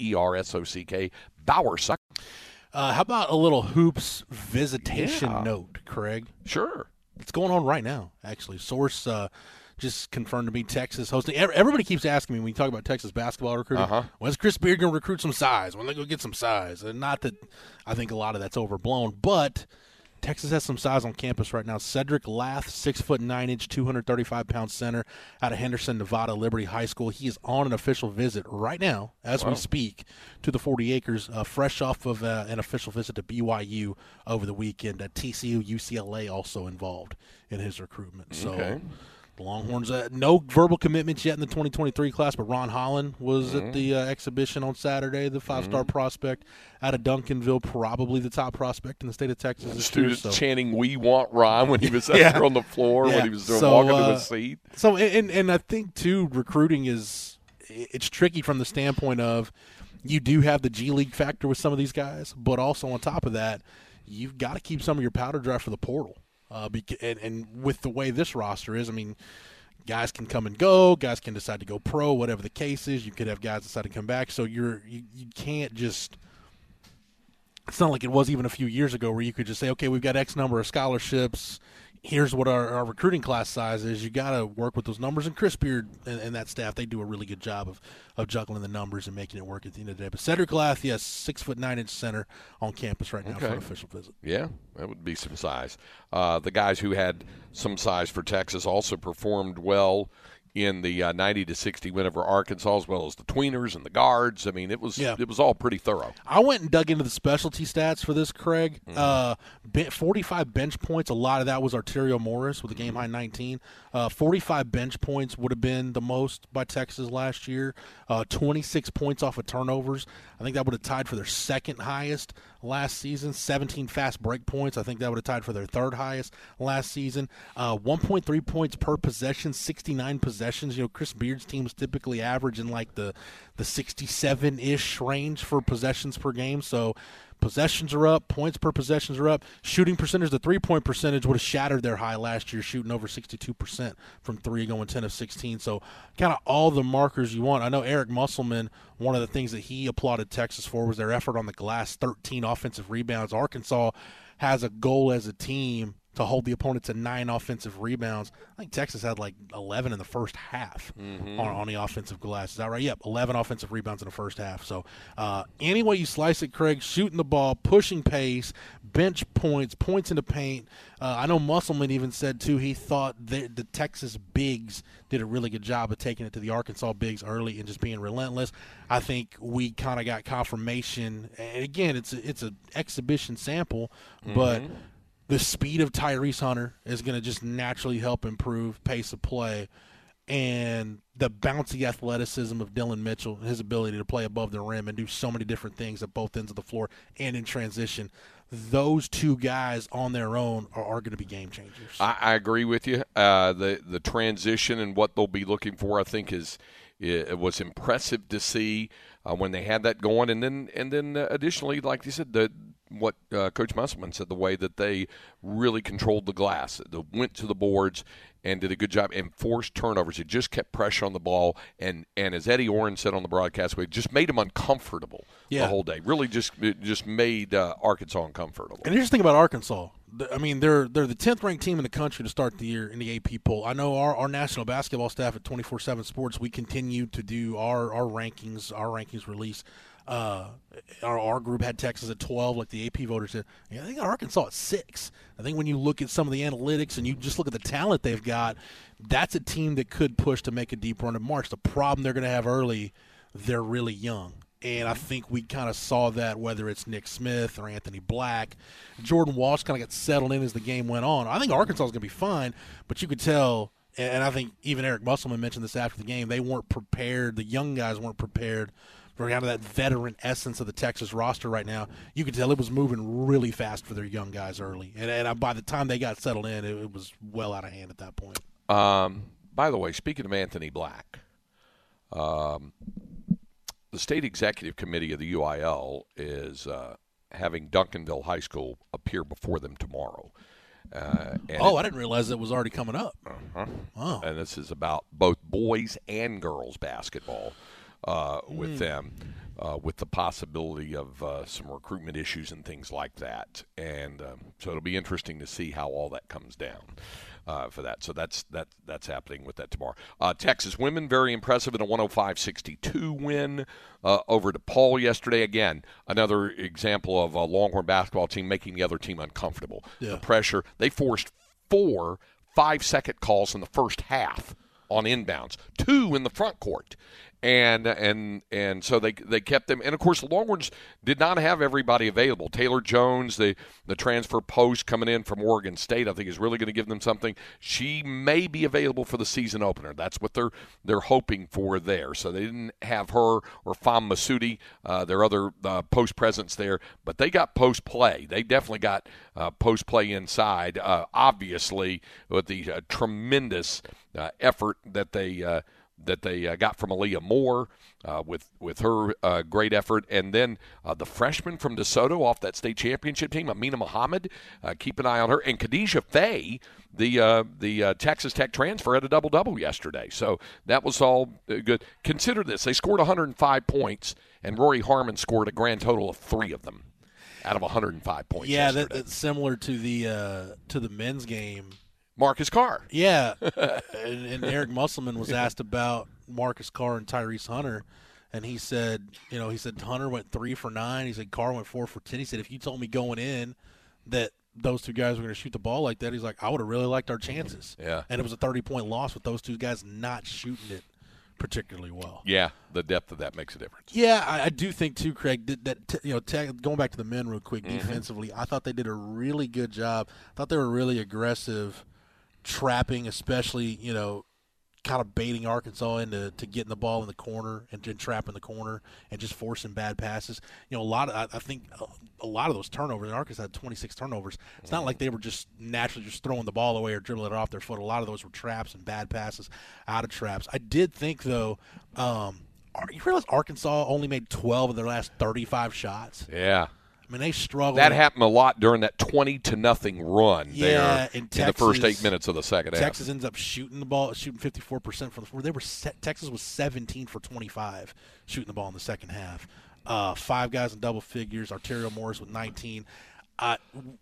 E R S O C K. Bauer Suck. Uh, how about a little hoops visitation Yeah. note, Craig? Sure. It's going on right now, actually. Source uh, just confirmed to me Texas hosting. Everybody keeps asking me when you talk about Texas basketball recruiting, Uh-huh. when's Chris Beard going to recruit some size? When they go get some size? And not that I think a lot of that's overblown, but Texas has some size on campus right now. Cedric Lath, six foot nine inch, two hundred thirty five pound center out of Henderson, Nevada, Liberty High School. He is on an official visit right now as we speak to the Forty Acres, uh, fresh off of uh, an official visit to BYU over the weekend. Uh, TCU, UCLA also involved in his recruitment. So. Okay. The Longhorns, uh, no verbal commitments yet in the 2023 class, but Ron Holland was Mm-hmm. at the uh, exhibition on Saturday, the five star prospect out of Duncanville, probably the top prospect in the state of Texas this year. Students So, chanting "We want Ron" when he was out Yeah. there on the floor Yeah. when he was doing, So, walking to uh, his seat. so and, and I think, too, recruiting is it's tricky from the standpoint of you do have the G League factor with some of these guys, but also on top of that, you've got to keep some of your powder dry for the portal. Uh, and, and with the way this roster is, I mean, guys can come and go, guys can decide to go pro, whatever the case is. You could have guys decide to come back, so you're you, you can't just. It's not like it was even a few years ago where you could just say, okay, we've got X number of scholarships. Here's what our, our recruiting class size is. You got to work with those numbers. And Chris Beard and, and that staff, they do a really good job of, of juggling the numbers and making it work at the end of the day. But Cedric Lath, yes, six foot nine inch center on campus right now for an official visit. Yeah, that would be some size. Uh, the guys who had some size for Texas also performed well in the uh, 90 to 60 win over Arkansas, as well as the tweeners and the guards. I mean, it was Yeah. it was all pretty thorough. I went and dug into the specialty stats for this, Craig. Mm-hmm. Uh, 45 bench points. A lot of that was Arterio Morris with a game high 19. Uh, 45 bench points would have been the most by Texas last year. Uh, 26 points off of turnovers. I think that would have tied for their second highest last season. 17 fast break points. I think that would have tied for their third highest last season. Uh, 1.3 points per possession, 69 possessions. You know, Chris Beard's teams typically average in like the the 67 ish range for possessions per game. So possessions are up, points per possessions are up. Shooting percentage, the three point percentage would have shattered their high last year, shooting over 62% from three, going 10 of 16. So kind of all the markers you want. I know Eric Musselman, one of the things that he applauded Texas for was their effort on the glass, 13 offensive rebounds. Arkansas has a goal as a team to hold the opponent to nine offensive rebounds. I think Texas had like 11 in the first half on, on the offensive glass. Is that right? Yep, 11 offensive rebounds in the first half. So, uh, any way you slice it, Craig, shooting the ball, pushing pace, bench points, points in the paint. Uh, I know Musselman even said, too, he thought the, the Texas bigs did a really good job of taking it to the Arkansas bigs early and just being relentless. I think we kind of got confirmation. And again, it's a, it's an exhibition sample, but the speed of Tyrese Hunter is going to just naturally help improve pace of play. And the bouncy athleticism of Dillon Mitchell, his ability to play above the rim and do so many different things at both ends of the floor and in transition, those two guys on their own are, are going to be game changers. I, I agree with you. Uh, the the transition and what they'll be looking for, I think, is it was impressive to see uh, when they had that going, and then and then uh, additionally, like you said, the what uh, Coach Musselman said, the way that they really controlled the glass, they went to the boards and did a good job and forced turnovers. It just kept pressure on the ball, and and as Eddie Orrin said on the broadcast, we just made them uncomfortable Yeah. the whole day. Really, just just made uh, Arkansas uncomfortable. And here's the thing about Arkansas. I mean, they're they're the tenth ranked team in the country to start the year in the AP poll. I know our, our national basketball staff at twenty four seven Sports. We continue to do our our rankings, our rankings release. Uh, our, our group had Texas at twelve, like the AP voters did. Yeah, got Arkansas at six. I think when you look at some of the analytics and you just look at the talent they've got, that's a team that could push to make a deep run in March. The problem they're going to have early, they're really young. And I think we kind of saw that whether it's Nick Smith or Anthony Black. Jordan Walsh kind of got settled in as the game went on. I think Arkansas is going to be fine, but you could tell, and I think even Eric Musselman mentioned this after the game, they weren't prepared. The young guys weren't prepared kind of that veteran essence of the Texas roster right now. You could tell it was moving really fast for their young guys early. And, and by the time they got settled in, it, it was well out of hand at that point. Um, by the way, speaking of Anthony Black, um, the state executive committee of the UIL is uh, having Duncanville High School appear before them tomorrow. Uh, and Oh, it- I didn't realize it was already coming up. Oh. and this is about both boys and girls basketball. Uh, with them. Uh, with the possibility of uh, some recruitment issues and things like that, and um, so it'll be interesting to see how all that comes down uh, for that. So that's that that's happening with that tomorrow. Uh, Texas women very impressive in a 105-62 win uh, over DePaul yesterday. Again, another example of a Longhorn basketball team making the other team uncomfortable. Yeah. The pressure they forced four five second calls in the first half on inbounds, two in the front court, and and and so they they kept them. And of course, the Longhorns did not have everybody available. Taylor Jones, the the transfer post coming in from Oregon State, I think is really going to give them something. She may be available for the season opener. That's what they're they're hoping for there. So they didn't have her or Femme Masudi, uh, their other uh, post presence there, but they got post play. They definitely got uh, post play inside. Uh, obviously, with the uh, tremendous uh, effort that they uh, that they uh, got from Aaliyah Moore uh, with with her uh, great effort, and then uh, the freshman from DeSoto off that state championship team, Amina Muhammad. Uh, keep an eye on her, and Khadija Faye, the uh, the uh, Texas Tech transfer, had a double double yesterday. So that was all good. Consider this: they scored 105 points, and Rori Harmon scored a grand total of three of them out of 105 points. Yeah, that, that's similar to the uh, to the men's game. Marcus Carr. Yeah, and, and Eric Musselman was asked about Marcus Carr and Tyrese Hunter, and he said, you know, he said Hunter went three for nine. He said Carr went four for ten. He said if you told me going in that those two guys were going to shoot the ball like that, he's like, I would have really liked our chances. Yeah. and it was a thirty point loss with those two guys not shooting it particularly well. Yeah, the depth of that makes a difference. Yeah, I, I do think too, Craig. That, that t- you know, tech, going back to the men real quick Mm-hmm. defensively, I thought they did a really good job. I thought they were really aggressive, trapping, especially you know, kind of baiting Arkansas into to getting the ball in the corner and then trapping the corner and just forcing bad passes. You know, a lot of I, I think a, lot of those turnovers. Arkansas had 26 turnovers. It's not like they were just naturally just throwing the ball away or dribbling it off their foot. A lot of those were traps and bad passes out of traps. I did think though. Um, you realize Arkansas only made 12 of their last 35 shots? Yeah. I mean, they struggled. That happened a lot during that twenty to nothing run Yeah, there in in the first eight minutes of the second half. Texas ends up shooting the ball, shooting 54% from the floor. They were set, Texas was 17 for 25 shooting the ball in the second half. Uh, five guys in double figures. Arterio Morris with 19. Uh,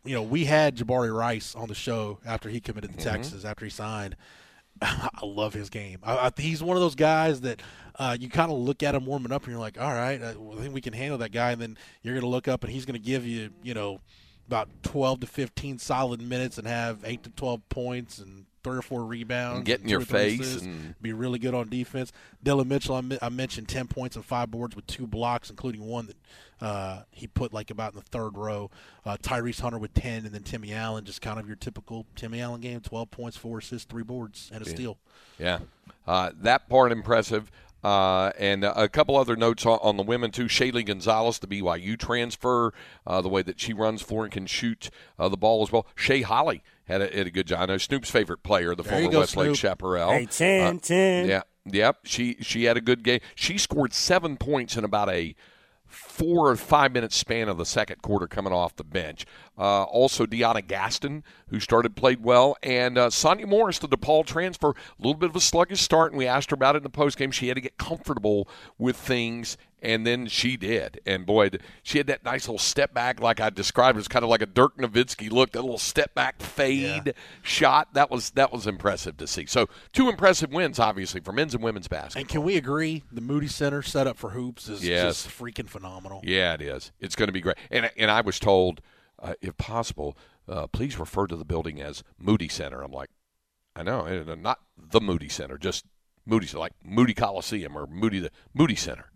you know, we had Jabari Rice on the show after he committed to Texas, after he signed. I love his game. I, I, he's one of those guys that uh, you kind of look at him warming up, and you're like, all right, I, I think we can handle that guy. And then you're going to look up, and he's going to give you, you know, about 12 to 15 solid minutes and have 8 to 12 points and three or four rebounds. And get in your face and- be really good on defense. Dillon Mitchell, I, mi- I mentioned 10 points and five boards with two blocks, including one that uh, he put like about in the third row. Uh, Tyrese Hunter with 10, and then Timmy Allen, just kind of your typical Timmy Allen game 12 points, four assists, three boards, and a steal. Yeah, uh, that part impressive. Uh, and a couple other notes on, on the women too. Shaylee Gonzalez, the BYU transfer, uh, the way that she runs floor and can shoot uh, the ball as well. Shay Holle had a, had a good job. I know Snoop's favorite player, the There former go, Westlake Snoop. Chaparral. Hey, 10, Uh, 10. Yeah, yep. She she had a good game. She scored seven points in about a four or five minute span of the second quarter coming off the bench. Uh, also, DeYona Gaston, who started, played well. And uh, Sonya Morris, the DePaul transfer, a little bit of a sluggish start, and we asked her about it in the postgame. She had to get comfortable with things, and then she did. And boy, she had that nice little step back, like I described. It was kind of like a Dirk Nowitzki look, that little step back fade shot. That was that was impressive to see. So, two impressive wins, obviously, for men's and women's basketball. And can we agree the Moody Center set up for hoops is Yes. just freaking phenomenal? Yeah, it is. It's going to be great. And and I was told, uh, if possible, uh, please refer to the building as Moody Center. I'm like, I know, uh, not the Moody Center, just Moody, like Moody Coliseum or Moody the Moody Center,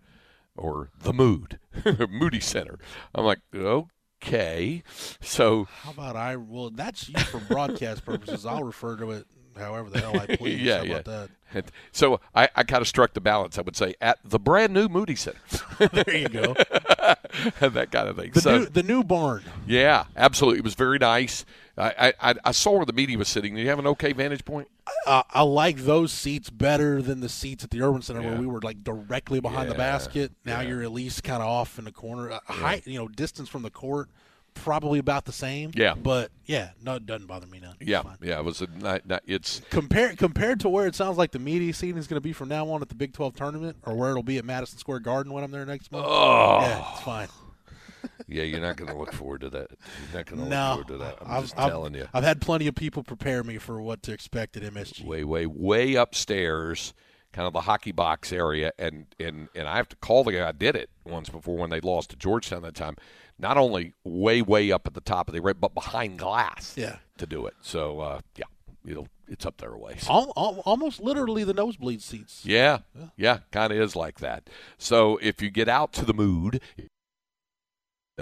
or the Mood, Moody Center. I'm like, okay. So How about I? Well, that's for broadcast purposes. I'll refer to it however the hell I please. yeah, yeah. about that? So I, I kind of struck the balance. I would say at the brand new Moody Center, There you go. that kind of thing. The so new the new barn. yeah, absolutely, it was very nice. I, I I saw where the media was sitting. Did you have an okay vantage point? Uh, I like those seats better than the seats at the Erwin Center Yeah. where we were like directly behind the basket. Now yeah. you're at least kind of off in the corner. Uh, Height, you know, distance from the court probably about the same. Yeah. But yeah, no, it doesn't bother me none. It's Yeah, fine. yeah. It was a not, not, it's Compared compared to where it sounds like the media scene is going to be from now on at the Big 12 tournament, or where it'll be at Madison Square Garden when I'm there next month. oh Yeah, it's fine. yeah. You're not going to look forward to that. You're not going to No, look forward to that. I'm I've, just I've- telling you. I've had plenty of people prepare me for what to expect at MSG. way, way, way upstairs, kind of the hockey box area, and and and I have to call the guy. I did it once before when they lost to Georgetown that time. Not only way, way up at the top of the red, but behind glass. Yeah. To do it, so uh, yeah, it'll it's up there a ways. Al- al- almost literally the nosebleed seats. Yeah, yeah, kind of is like that. So if you get out to the mood,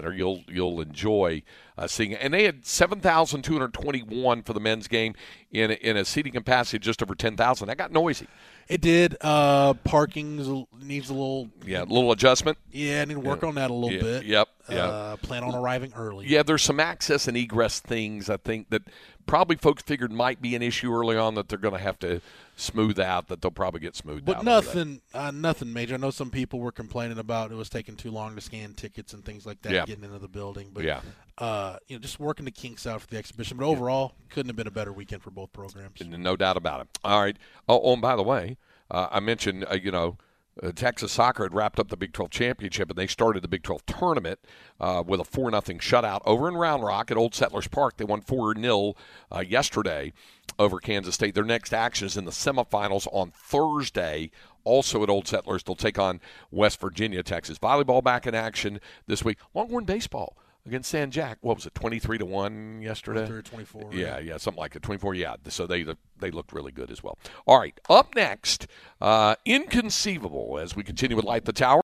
better you'll you'll enjoy uh, seeing it. And they had seven thousand two hundred twenty one for the men's game in a, in a seating capacity just over ten thousand. That got noisy. It did. Uh, parking needs a little. Yeah, a little adjustment. Yeah, I need to work on that a little Yeah, bit. Yep. Yeah. Uh, plan on arriving early. yeah, there's some access and egress things I think that probably folks figured might be an issue early on that they're going to have to smooth out. That they'll probably get smoothed But out. that. nothing, uh, nothing major. I know some people were complaining about it was taking too long to scan tickets and things like that Yeah. getting into the building. But Yeah. uh, you know, just working the kinks out for the exhibition. But overall, couldn't have been a better weekend for both programs. No doubt about it. All right. Oh, oh and by the way, uh, I mentioned, uh, you know, uh, Texas soccer had wrapped up the Big 12 championship, and they started the Big 12 tournament uh, with a 4 nothing shutout over in Round Rock at Old Settlers Park. They won 4 0 uh, yesterday over Kansas State. Their next action is in the semifinals on Thursday. Also at Old Settlers, they'll take on West Virginia, Texas. Volleyball back in action this week. Longhorn baseball against San Jac. What was it, 23 to 1 yesterday? 23 or 24. Yeah, yeah, something like a 24. Yeah, so they they looked really good as well. All right, up next, uh, inconceivable as we continue with Light the Tower.